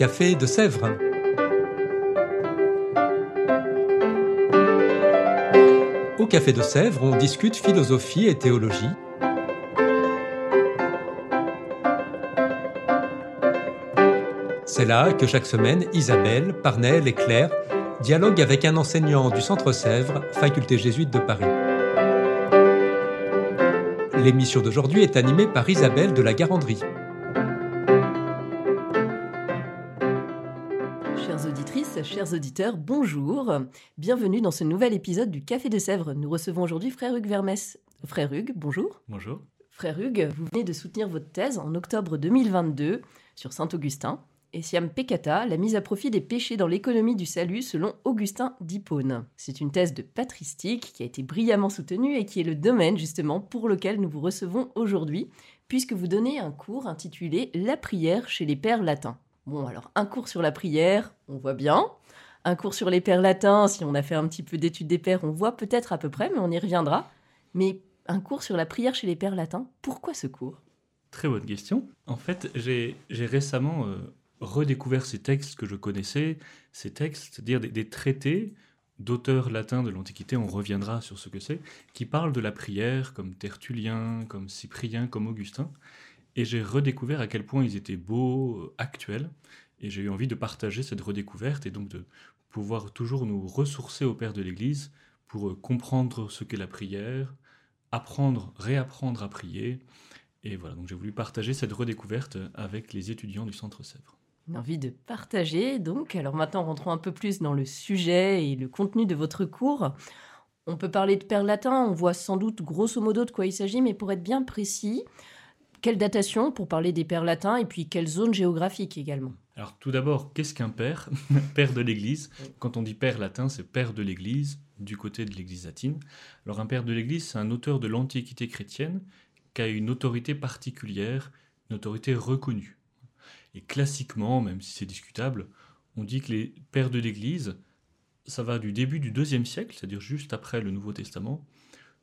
Café de Sèvres. Au Café de Sèvres, on discute philosophie et théologie. C'est là que chaque semaine, Isabelle, Parnell et Claire dialoguent avec un enseignant du Centre Sèvres, faculté jésuite de Paris. L'émission d'aujourd'hui est animée par Isabelle de la Garandrie. Chers auditeurs, bonjour. Bienvenue dans ce nouvel épisode du Café de Sèvres. Nous recevons aujourd'hui Frère Hugues Vermès. Frère Hugues, bonjour. Bonjour. Frère Hugues, vous venez de soutenir votre thèse en octobre 2022 sur Saint-Augustin. Essiam Peccata, la mise à profit des péchés dans l'économie du salut selon Augustin d'Hippone. C'est une thèse de patristique qui a été brillamment soutenue et qui est le domaine justement pour lequel nous vous recevons aujourd'hui, puisque vous donnez un cours intitulé La prière chez les pères latins. Bon, alors un cours sur la prière, on voit bien. Un cours sur les pères latins, si on a fait un petit peu d'études des pères, on voit peut-être à peu près, mais on y reviendra. Mais un cours sur la prière chez les pères latins, pourquoi ce cours? Très bonne question. En fait, j'ai récemment euh, redécouvert ces textes que je connaissais, ces textes, c'est-à-dire des, traités d'auteurs latins de l'Antiquité, on reviendra sur ce que c'est, qui parlent de la prière, comme Tertullien, comme Cyprien, comme Augustin. Et j'ai redécouvert à quel point ils étaient beaux, euh, actuels, et j'ai eu envie de partager cette redécouverte et donc de pouvoir toujours nous ressourcer au Père de l'Église pour euh, comprendre ce qu'est la prière, apprendre, réapprendre à prier. Et voilà, donc j'ai voulu partager cette redécouverte avec les étudiants du Centre Sèvres une envie de partager. Donc, alors maintenant, rentrons un peu plus dans le sujet et le contenu de votre cours. On peut parler de père latin, on voit sans doute grosso modo de quoi il s'agit, mais pour être bien précis, quelle datation pour parler des pères latins et puis quelle zone géographique également? Alors tout d'abord, qu'est-ce qu'un père Père de l'Église. Quand on dit père latin, c'est père de l'Église, du côté de l'Église latine. Alors un père de l'Église, c'est un auteur de l'Antiquité chrétienne qui a une autorité particulière, une autorité reconnue. Et classiquement, même si c'est discutable, on dit que les pères de l'Église, ça va du début du deuxième siècle, c'est-à-dire juste après le Nouveau Testament,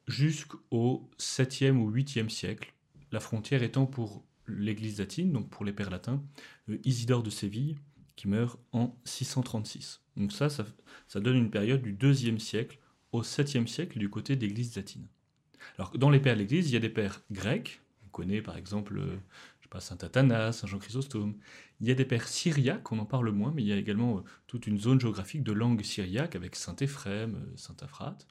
jusqu'au 7e ou 8e siècle, la frontière étant pour l'Église latine, donc pour les pères latins, euh, Isidore de Séville, qui meurt en 636. Donc ça, ça, donne une période du deuxième siècle au 7e siècle du côté d'Église latine. Alors dans les pères de l'Église, il y a des pères grecs, on connaît par exemple euh, pas, Saint Athanas, Saint Jean Chrysostome. Il y a des pères syriaques, on en parle moins, mais il y a également euh, toute une zone géographique de langue syriaque avec Saint Éphrem, Saint Aphrate,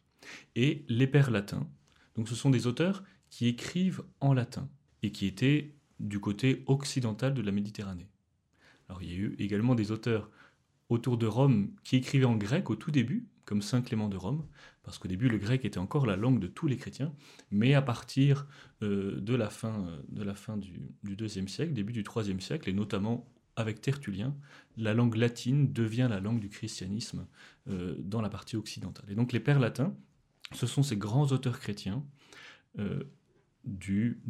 et les pères latins. Donc ce sont des auteurs qui écrivent en latin et qui étaient du côté occidental de la Méditerranée. Alors il y a eu également des auteurs autour de Rome qui écrivaient en grec au tout début, comme Saint Clément de Rome, parce qu'au début le grec était encore la langue de tous les chrétiens, mais à partir euh, de la fin, euh, de la fin du, IIe siècle, début du IIIe siècle, et notamment avec Tertullien, la langue latine devient la langue du christianisme euh, dans la partie occidentale. Et donc les pères latins, ce sont ces grands auteurs chrétiens du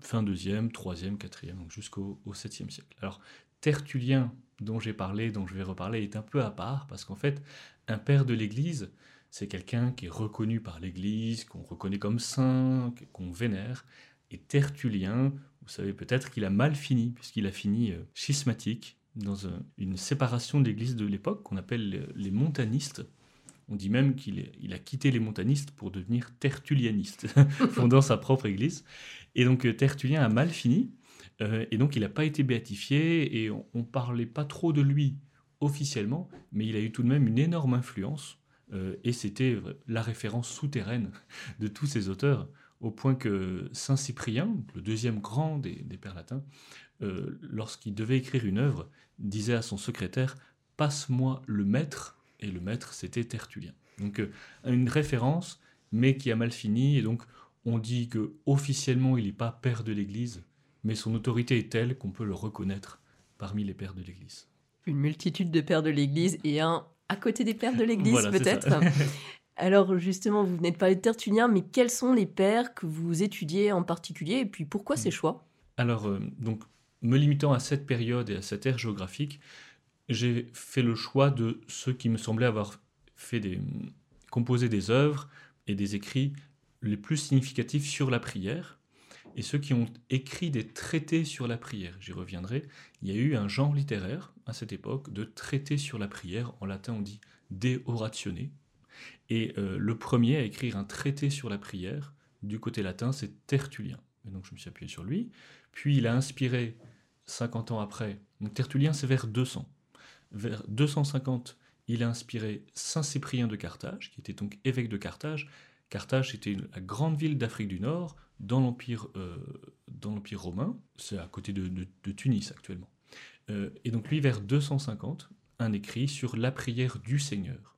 fin 2e, 3e, 4e, donc jusqu'au 7e siècle. Alors Tertullien, dont j'ai parlé, dont je vais reparler, est un peu à part, parce qu'en fait, un père de l'Église, c'est quelqu'un qui est reconnu par l'Église, qu'on reconnaît comme saint, qu'on vénère. Et Tertullien, vous savez peut-être qu'il a mal fini, puisqu'il a fini euh, schismatique, dans une séparation de l'Église de l'époque qu'on appelle les montanistes. On dit même qu'il a quitté les montanistes pour devenir tertullianiste, fondant sa propre Église. Et donc euh, Tertullien a mal fini, euh, et donc il n'a pas été béatifié, et on ne parlait pas trop de lui officiellement, mais il a eu tout de même une énorme influence, euh, et c'était la référence souterraine de tous ces auteurs, au point que Saint Cyprien, le deuxième grand des, pères latins, lorsqu'il devait écrire une œuvre, disait à son secrétaire Passe-moi le maître, et le maître c'était Tertullien. Donc euh, une référence, mais qui a mal fini, et donc on dit que officiellement il n'est pas père de l'Église, mais son autorité est telle qu'on peut le reconnaître parmi les pères de l'Église. Une multitude de pères de l'Église et un à côté des pères de l'Église peut-être. Alors justement, vous venez de parler de Tertullien, mais quels sont les pères que vous étudiez en particulier et puis pourquoi ces choix? Alors, euh, donc, me limitant à cette période et à cette ère géographique, j'ai fait le choix de ceux qui me semblaient avoir fait des, composé des œuvres et des écrits les plus significatifs sur la prière. et ceux qui ont écrit des traités sur la prière. J'y reviendrai. Il y a eu un genre littéraire à cette époque de traités sur la prière. En latin, on dit de oratione. Et euh, le premier à écrire un traité sur la prière, du côté latin, c'est Tertullien. Et donc je me suis appuyé sur lui. Puis il a inspiré, 50 ans après, donc Tertullien c'est vers 200. Vers 250, il a inspiré Saint Cyprien de Carthage, qui était donc évêque de Carthage. Carthage était la grande ville d'Afrique du Nord, dans l'Empire euh, romain. C'est à côté de, Tunis actuellement. Euh, et donc lui, vers 250, un écrit sur la prière du Seigneur.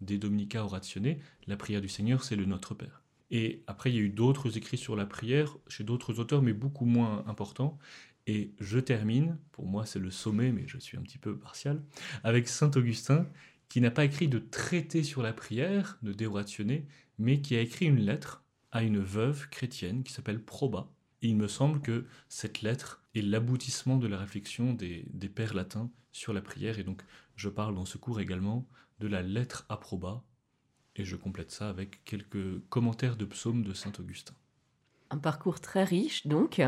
Des Dominica Oratione, la prière du Seigneur, c'est le Notre Père. Et après, il y a eu d'autres écrits sur la prière chez d'autres auteurs, mais beaucoup moins importants. Et je termine, pour moi c'est le sommet, mais je suis un petit peu partial, avec Saint Augustin, qui n'a pas écrit de traité sur la prière, de déorationné, mais qui a écrit une lettre à une veuve chrétienne qui s'appelle Proba. Et il me semble que cette lettre est l'aboutissement de la réflexion des, des, pères latins sur la prière. Et donc, je parle dans ce cours également de la lettre à Proba. Et je complète ça avec quelques commentaires de psaumes de saint Augustin. Un parcours très riche, donc.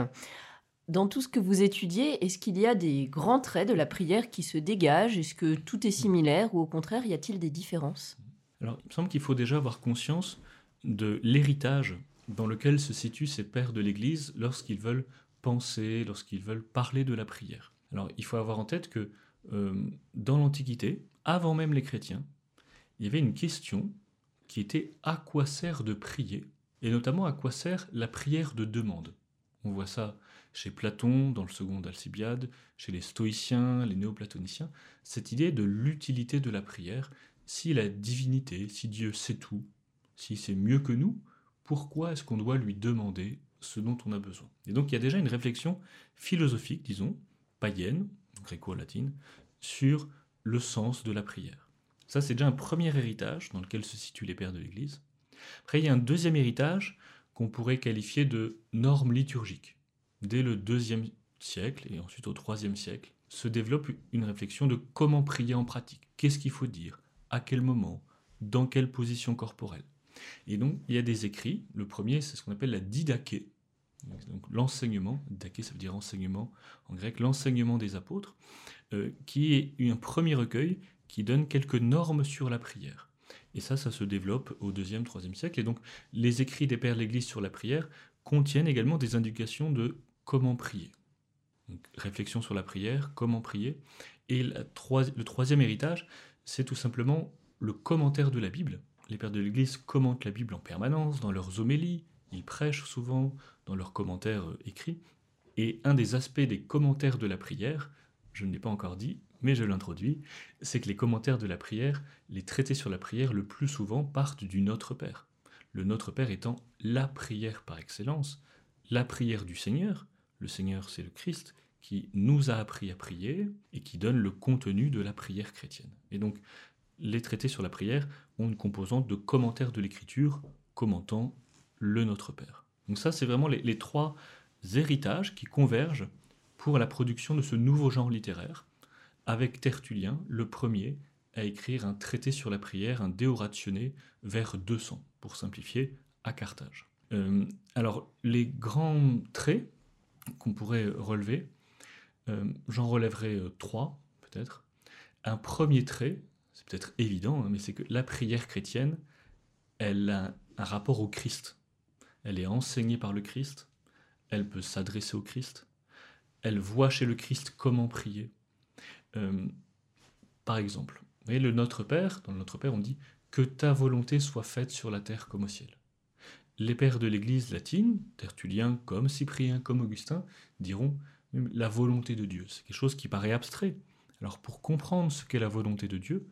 Dans tout ce que vous étudiez, est-ce qu'il y a des grands traits de la prière qui se dégagent? Est-ce que tout est similaire ou au contraire, y a-t-il des différences? Il me semble qu'il faut déjà avoir conscience de l'héritage dans lequel se situent ces pères de l'Église lorsqu'ils veulent penser, lorsqu'ils veulent parler de la prière. Alors, il faut avoir en tête que euh, dans l'Antiquité, avant même les chrétiens, il y avait une question qui était à quoi sert de prier, et notamment à quoi sert la prière de demande? On voit ça chez Platon, dans le second Alcibiade, chez les stoïciens, les néoplatoniciens, cette idée de l'utilité de la prière. Si la divinité, si Dieu sait tout, si c'est mieux que nous, pourquoi est-ce qu'on doit lui demander ce dont on a besoin? Et donc il y a déjà une réflexion philosophique, disons, païenne, gréco-latine, sur le sens de la prière. Ça, c'est déjà un premier héritage dans lequel se situent les pères de l'Église. Après, il y a un deuxième héritage qu'on pourrait qualifier de normes liturgiques dès le deuxième siècle et ensuite au troisième siècle, se développe une réflexion de comment prier en pratique. Qu'est-ce qu'il faut dire? À quel moment? Dans quelle position corporelle? Et donc, il y a des écrits. Le premier, c'est ce qu'on appelle la didaké, donc l'enseignement, daké ça veut dire enseignement en grec, l'enseignement des apôtres, euh, qui est un premier recueil qui donne quelques normes sur la prière. Et ça, ça se développe au deuxième, troisième siècle. Et donc, les écrits des pères de l'Église sur la prière contiennent également des indications de comment prier. réflexion sur la prière, comment prier. Et le troisième héritage, c'est tout simplement le commentaire de la Bible. Les pères de l'Église commentent la Bible en permanence, dans leurs homélies, ils prêchent souvent, dans leurs commentaires euh, écrits. Et un des aspects des commentaires de la prière, je ne l'ai pas encore dit, mais je l'introduis, c'est que les commentaires de la prière, les traités sur la prière, le plus souvent partent du Notre Père. Le Notre Père étant la prière par excellence, la prière du Seigneur, le Seigneur, c'est le Christ qui nous a appris à prier et qui donne le contenu de la prière chrétienne. Et donc, les traités sur la prière ont une composante de commentaire de l'écriture commentant le Notre Père. Donc ça, c'est vraiment les, trois héritages qui convergent pour la production de ce nouveau genre littéraire, avec Tertullien, le premier à écrire un traité sur la prière, un De vers 200, pour simplifier, à Carthage. Euh, alors, les grands traits qu'on pourrait relever. Euh, j'en relèverai euh, trois, peut-être. Un premier trait, c'est peut-être évident, hein, mais c'est que la prière chrétienne, elle a un rapport au Christ. Elle est enseignée par le Christ, elle peut s'adresser au Christ, elle voit chez le Christ comment prier. Euh, par exemple, vous voyez, le Notre Père, dans le Notre Père, on dit que ta volonté soit faite sur la terre comme au ciel les pères de l'Église latine, Tertullien comme Cyprien comme Augustin, diront la volonté de Dieu. C'est quelque chose qui paraît abstrait. Alors pour comprendre ce qu'est la volonté de Dieu,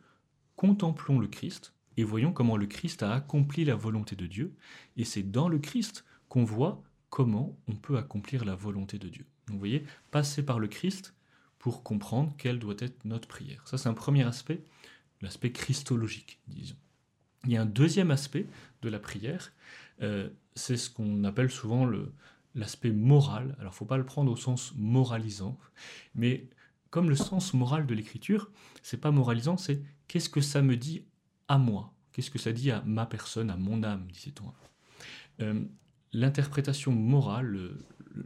contemplons le Christ et voyons comment le Christ a accompli la volonté de Dieu. Et c'est dans le Christ qu'on voit comment on peut accomplir la volonté de Dieu. vous voyez, passer par le Christ pour comprendre quelle doit être notre prière. Ça c'est un premier aspect, l'aspect christologique, disons. Il y a un deuxième aspect de la prière euh, c'est ce qu'on appelle souvent l'aspect moral. Alors, faut pas le prendre au sens moralisant, mais comme le sens moral de l'écriture, c'est pas moralisant, c'est qu'est-ce que ça me dit à moi? Qu'est-ce que ça dit à ma personne, à mon âme, disait-on. Euh, l'interprétation morale,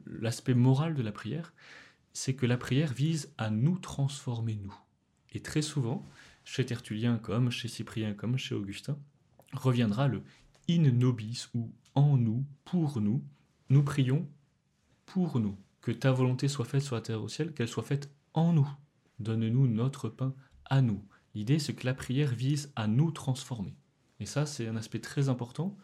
l'aspect moral de la prière, c'est que la prière vise à nous transformer, nous. Et très souvent, chez Tertullien comme chez Cyprien comme chez Augustin, reviendra le in nobis ou en nous, pour nous. Nous prions pour nous. Que ta volonté soit faite sur la terre au ciel, qu'elle soit faite en nous. Donne-nous notre pain à nous. L'idée, c'est que la prière vise à nous transformer. Et ça, c'est un aspect très important.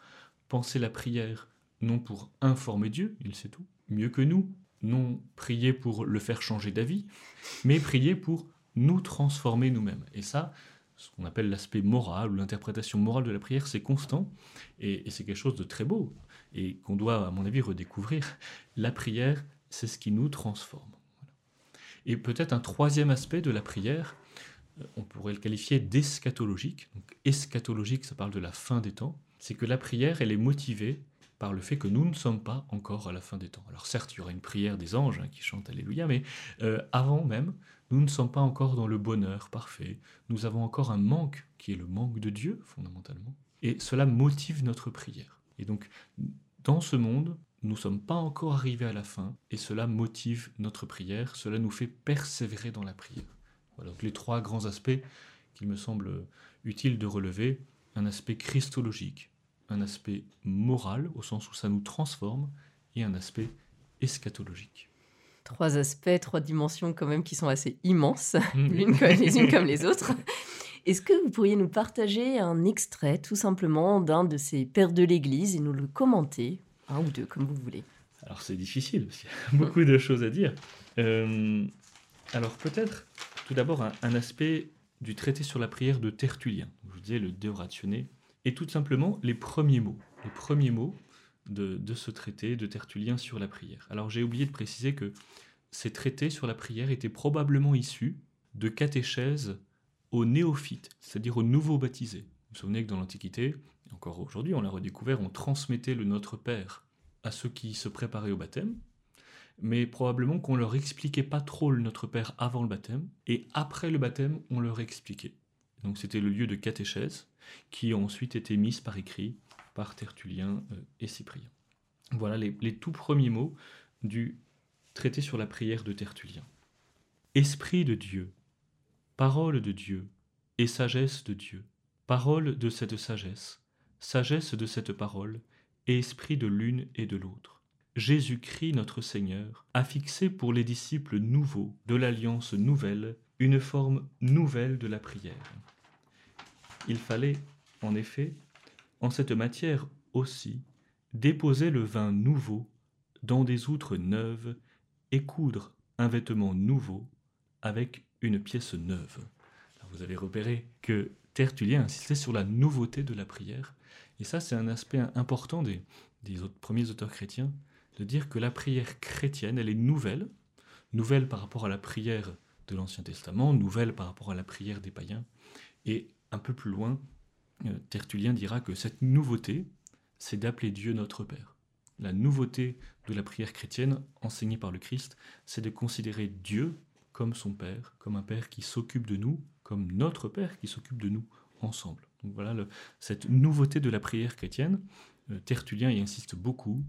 Penser la prière non pour informer Dieu, il sait tout, mieux que nous, non prier pour le faire changer d'avis, mais prier pour nous transformer nous-mêmes. Et ça, ce qu'on appelle l'aspect moral ou l'interprétation morale de la prière, c'est constant et, c'est quelque chose de très beau et qu'on doit, à mon avis, redécouvrir. La prière, c'est ce qui nous transforme. Et peut-être un troisième aspect de la prière, euh, on pourrait le qualifier d'eschatologique. Eschatologique, ça parle de la fin des temps. C'est que la prière, elle est motivée par le fait que nous ne sommes pas encore à la fin des temps. Alors certes, il y aura une prière des anges hein, qui chantent Alléluia, mais euh, avant même, nous ne sommes pas encore dans le bonheur parfait. Nous avons encore un manque qui est le manque de Dieu, fondamentalement. Et cela motive notre prière. Et donc, dans ce monde, nous ne sommes pas encore arrivés à la fin, et cela motive notre prière, cela nous fait persévérer dans la prière. Voilà donc les trois grands aspects qu'il me semble utile de relever. Un aspect christologique, un aspect moral, au sens où ça nous transforme, et un aspect eschatologique. Trois aspects, trois dimensions quand même qui sont assez immenses, mm. l'une les unes comme les autres. Est-ce que vous pourriez nous partager un extrait tout simplement d'un de ces pères de l'Église et nous le commenter, un ou deux comme vous voulez? Alors c'est difficile, parce qu'il y a beaucoup de choses à dire. Euh, alors peut-être tout d'abord un, aspect du traité sur la prière de Tertullien, je vous disais le De Ratione, et tout simplement les premiers mots. Les premiers mots de, ce traité de Tertullien sur la prière. Alors j'ai oublié de préciser que ces traités sur la prière étaient probablement issus de catéchèses aux néophytes, c'est-à-dire aux nouveaux baptisés. Vous vous souvenez que dans l'Antiquité, encore aujourd'hui on l'a redécouvert, on transmettait le Notre Père à ceux qui se préparaient au baptême, mais probablement qu'on leur expliquait pas trop le Notre Père avant le baptême, et après le baptême on leur expliquait. Donc c'était le lieu de catéchèse qui ont ensuite été mises par écrit par Tertullien euh, et Cyprien. Voilà les, les tout premiers mots du traité sur la prière de Tertullien. Esprit de Dieu, parole de Dieu et sagesse de Dieu, parole de cette sagesse, sagesse de cette parole et esprit de l'une et de l'autre. Jésus-Christ notre Seigneur a fixé pour les disciples nouveaux de l'alliance nouvelle une forme nouvelle de la prière. Il fallait, en effet, en cette matière aussi, déposer le vin nouveau dans des outres neuves et coudre un vêtement nouveau avec une pièce neuve. vous allez repérer que Tertullien insistait sur la nouveauté de la prière, et ça c'est un aspect important des, des autres, premiers auteurs chrétiens, de dire que la prière chrétienne, elle est nouvelle, nouvelle par rapport à la prière de l'Ancien Testament, nouvelle par rapport à la prière des païens, et un peu plus loin, Tertullien dira que cette nouveauté, c'est d'appeler Dieu notre Père. La nouveauté de la prière chrétienne enseignée par le Christ, c'est de considérer Dieu comme son Père, comme un Père qui s'occupe de nous, comme notre Père qui s'occupe de nous ensemble. Donc voilà cette nouveauté de la prière chrétienne. Euh, Tertullien y insiste beaucoup.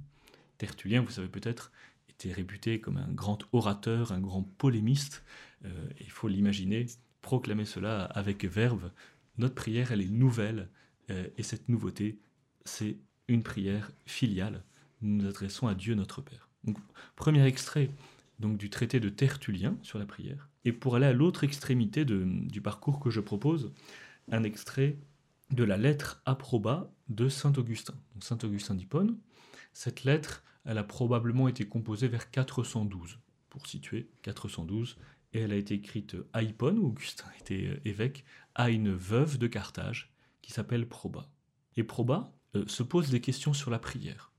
Tertullien, vous savez peut-être, était réputé comme un grand orateur, un grand polémiste. Euh, il faut l'imaginer, proclamer cela avec verve notre prière, elle est nouvelle, euh, et cette nouveauté, c'est une prière filiale. Nous nous adressons à Dieu notre Père. premier extrait donc du traité de Tertullien sur la prière. Et pour aller à l'autre extrémité du parcours que je propose, un extrait de la lettre approba de Saint Augustin. Saint Augustin d'Hippone. Cette lettre, elle a probablement été composée vers 412, pour situer 412, et elle a été écrite à Hippone, où Augustin était euh, évêque, à une veuve de Carthage qui s'appelle Proba. Et Proba euh, se pose des questions sur la prière.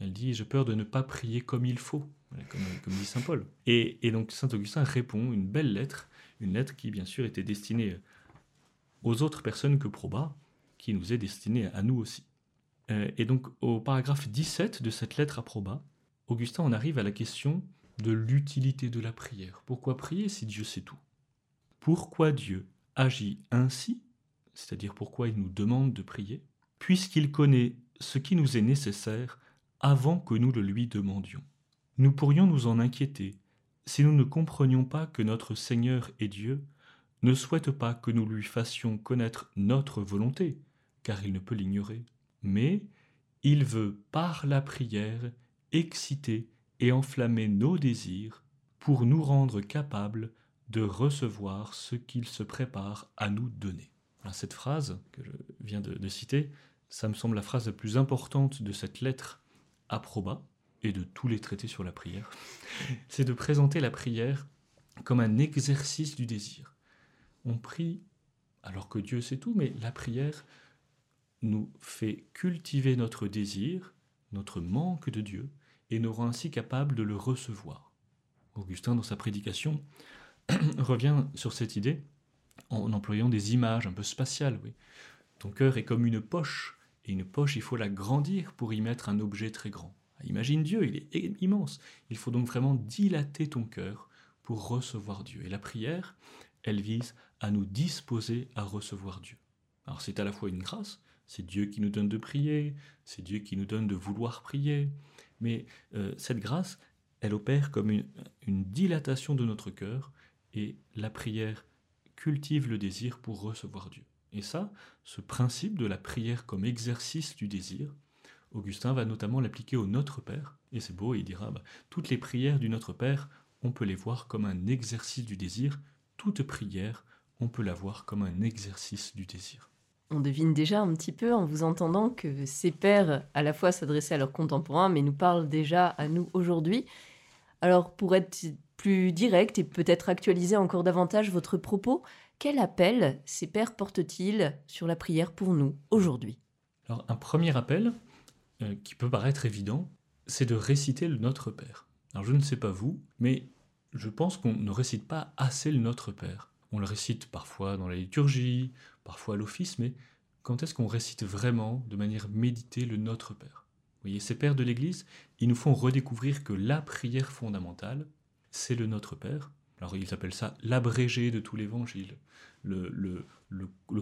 Elle dit J'ai peur de ne pas prier comme il faut, comme, dit saint Paul. Et, donc saint Augustin répond une belle lettre, une lettre qui bien sûr était destinée aux autres personnes que Proba, qui nous est destinée à nous aussi. Euh, et donc au paragraphe 17 de cette lettre à Proba, Augustin en arrive à la question de l'utilité de la prière. Pourquoi prier si Dieu sait tout? Pourquoi Dieu? Agit ainsi, c'est-à-dire pourquoi il nous demande de prier, puisqu'il connaît ce qui nous est nécessaire avant que nous le lui demandions. Nous pourrions nous en inquiéter si nous ne comprenions pas que notre Seigneur et Dieu ne souhaite pas que nous lui fassions connaître notre volonté, car il ne peut l'ignorer, mais il veut, par la prière, exciter et enflammer nos désirs pour nous rendre capables de recevoir ce qu'il se prépare à nous donner. cette phrase que je viens de, citer, ça me semble la phrase la plus importante de cette lettre à Proba et de tous les traités sur la prière. C'est de présenter la prière comme un exercice du désir. On prie alors que Dieu sait tout, mais la prière nous fait cultiver notre désir, notre manque de Dieu, et nous rend ainsi capables de le recevoir. Augustin, dans sa prédication, revient sur cette idée en employant des images un peu spatiales. Oui. Ton cœur est comme une poche, et une poche, il faut la grandir pour y mettre un objet très grand. Imagine Dieu, il est immense. Il faut donc vraiment dilater ton cœur pour recevoir Dieu. Et la prière, elle vise à nous disposer à recevoir Dieu. Alors c'est à la fois une grâce, c'est Dieu qui nous donne de prier, c'est Dieu qui nous donne de vouloir prier, mais euh, cette grâce, elle opère comme une dilatation de notre cœur et la prière cultive le désir pour recevoir Dieu. Et ça, ce principe de la prière comme exercice du désir, Augustin va notamment l'appliquer au Notre Père, et c'est beau, il dira, bah, toutes les prières du Notre Père, on peut les voir comme un exercice du désir, toute prière, on peut la voir comme un exercice du désir. On devine déjà un petit peu en vous entendant que ces pères à la fois s'adressaient à leurs contemporains, mais nous parlent déjà à nous aujourd'hui. Alors pour être plus direct et peut-être actualiser encore davantage votre propos, quel appel ces pères portent-ils sur la prière pour nous aujourd'hui? Alors un premier appel, euh, qui peut paraître évident, c'est de réciter le Notre Père. Alors je ne sais pas vous, mais je pense qu'on ne récite pas assez le Notre Père. On le récite parfois dans la liturgie, parfois à l'office, mais quand est-ce qu'on récite vraiment, de manière méditée, le Notre Père? Vous voyez, ces pères de l'Église, ils nous font redécouvrir que la prière fondamentale, c'est le Notre Père. Alors ils appellent ça l'abrégé de tout l'Évangile, le,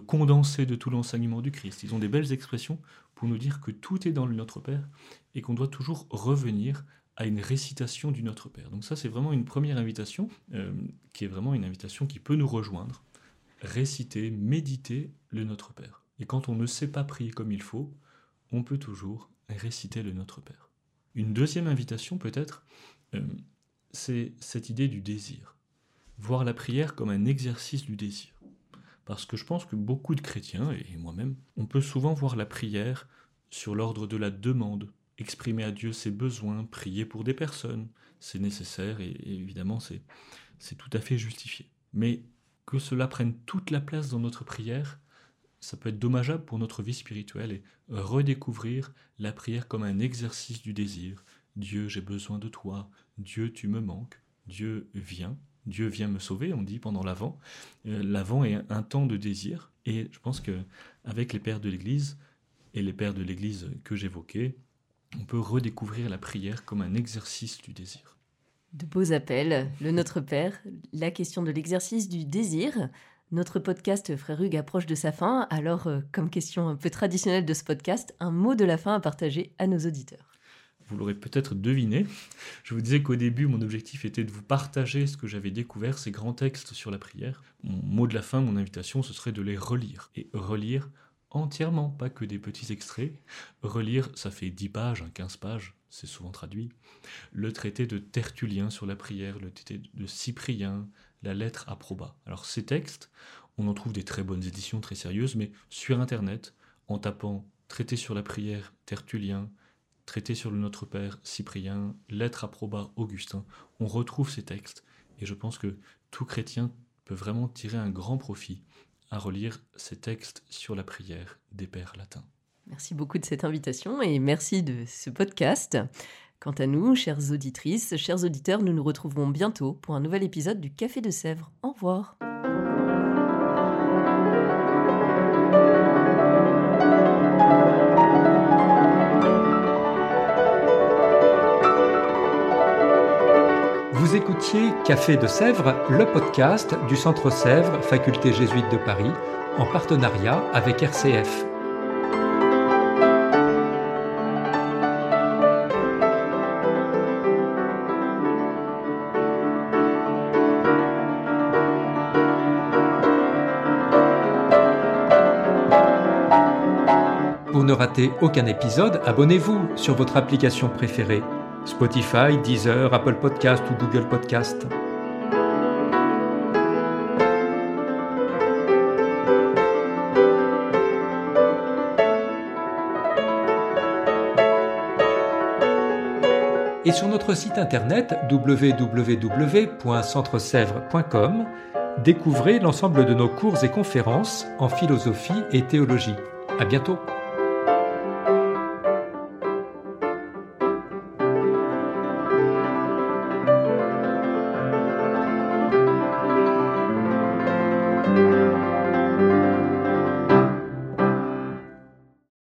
condensé de tout l'enseignement du Christ. Ils ont des belles expressions pour nous dire que tout est dans le Notre Père et qu'on doit toujours revenir à une récitation du Notre Père. Donc ça c'est vraiment une première invitation, euh, qui est vraiment une invitation qui peut nous rejoindre. Réciter, méditer le Notre Père. Et quand on ne sait pas prier comme il faut, on peut toujours réciter le Notre Père. Une deuxième invitation peut-être, euh, c'est cette idée du désir. Voir la prière comme un exercice du désir. Parce que je pense que beaucoup de chrétiens, et moi-même, on peut souvent voir la prière sur l'ordre de la demande, exprimer à Dieu ses besoins, prier pour des personnes. C'est nécessaire et, évidemment c'est, c'est tout à fait justifié. Mais que cela prenne toute la place dans notre prière, ça peut être dommageable pour notre vie spirituelle et redécouvrir la prière comme un exercice du désir, Dieu, j'ai besoin de toi. Dieu, tu me manques. Dieu vient. Dieu vient me sauver, on dit pendant l'Avent. Euh, L'Avent est un temps de désir. Et je pense que avec les pères de l'Église et les pères de l'Église que j'évoquais, on peut redécouvrir la prière comme un exercice du désir. De beaux appels, le Notre Père, la question de l'exercice du désir. Notre podcast Frère Hugues approche de sa fin, alors euh, comme question un peu traditionnelle de ce podcast, un mot de la fin à partager à nos auditeurs vous l'aurez peut-être deviné. Je vous disais qu'au début, mon objectif était de vous partager ce que j'avais découvert, ces grands textes sur la prière. Mon mot de la fin, mon invitation, ce serait de les relire. Et relire entièrement, pas que des petits extraits. Relire, ça fait 10 pages, 15 hein, pages, c'est souvent traduit. Le traité de Tertullien sur la prière, le traité de Cyprien, la lettre à Proba. Alors ces textes, on en trouve des très bonnes éditions, très sérieuses, mais sur Internet, en tapant traité sur la prière, Tertullien, traité sur le Notre Père, Cyprien, lettre à proba, Augustin, on retrouve ces textes, et je pense que tout chrétien peut vraiment tirer un grand profit à relire ces textes sur la prière des pères latins. Merci beaucoup de cette invitation et merci de ce podcast. Quant à nous, chères auditrices, chers auditeurs, nous nous retrouverons bientôt pour un nouvel épisode du Café de Sèvres. Au revoir. Café de Sèvres, le podcast du Centre Sèvres, Faculté jésuite de Paris, en partenariat avec RCF. Pour ne rater aucun épisode, abonnez-vous sur votre application préférée Spotify, Deezer, Apple Podcast ou Google Podcast. Et sur notre site internet www.centresèvres.com, découvrez l'ensemble de nos cours et conférences en philosophie et théologie. À bientôt!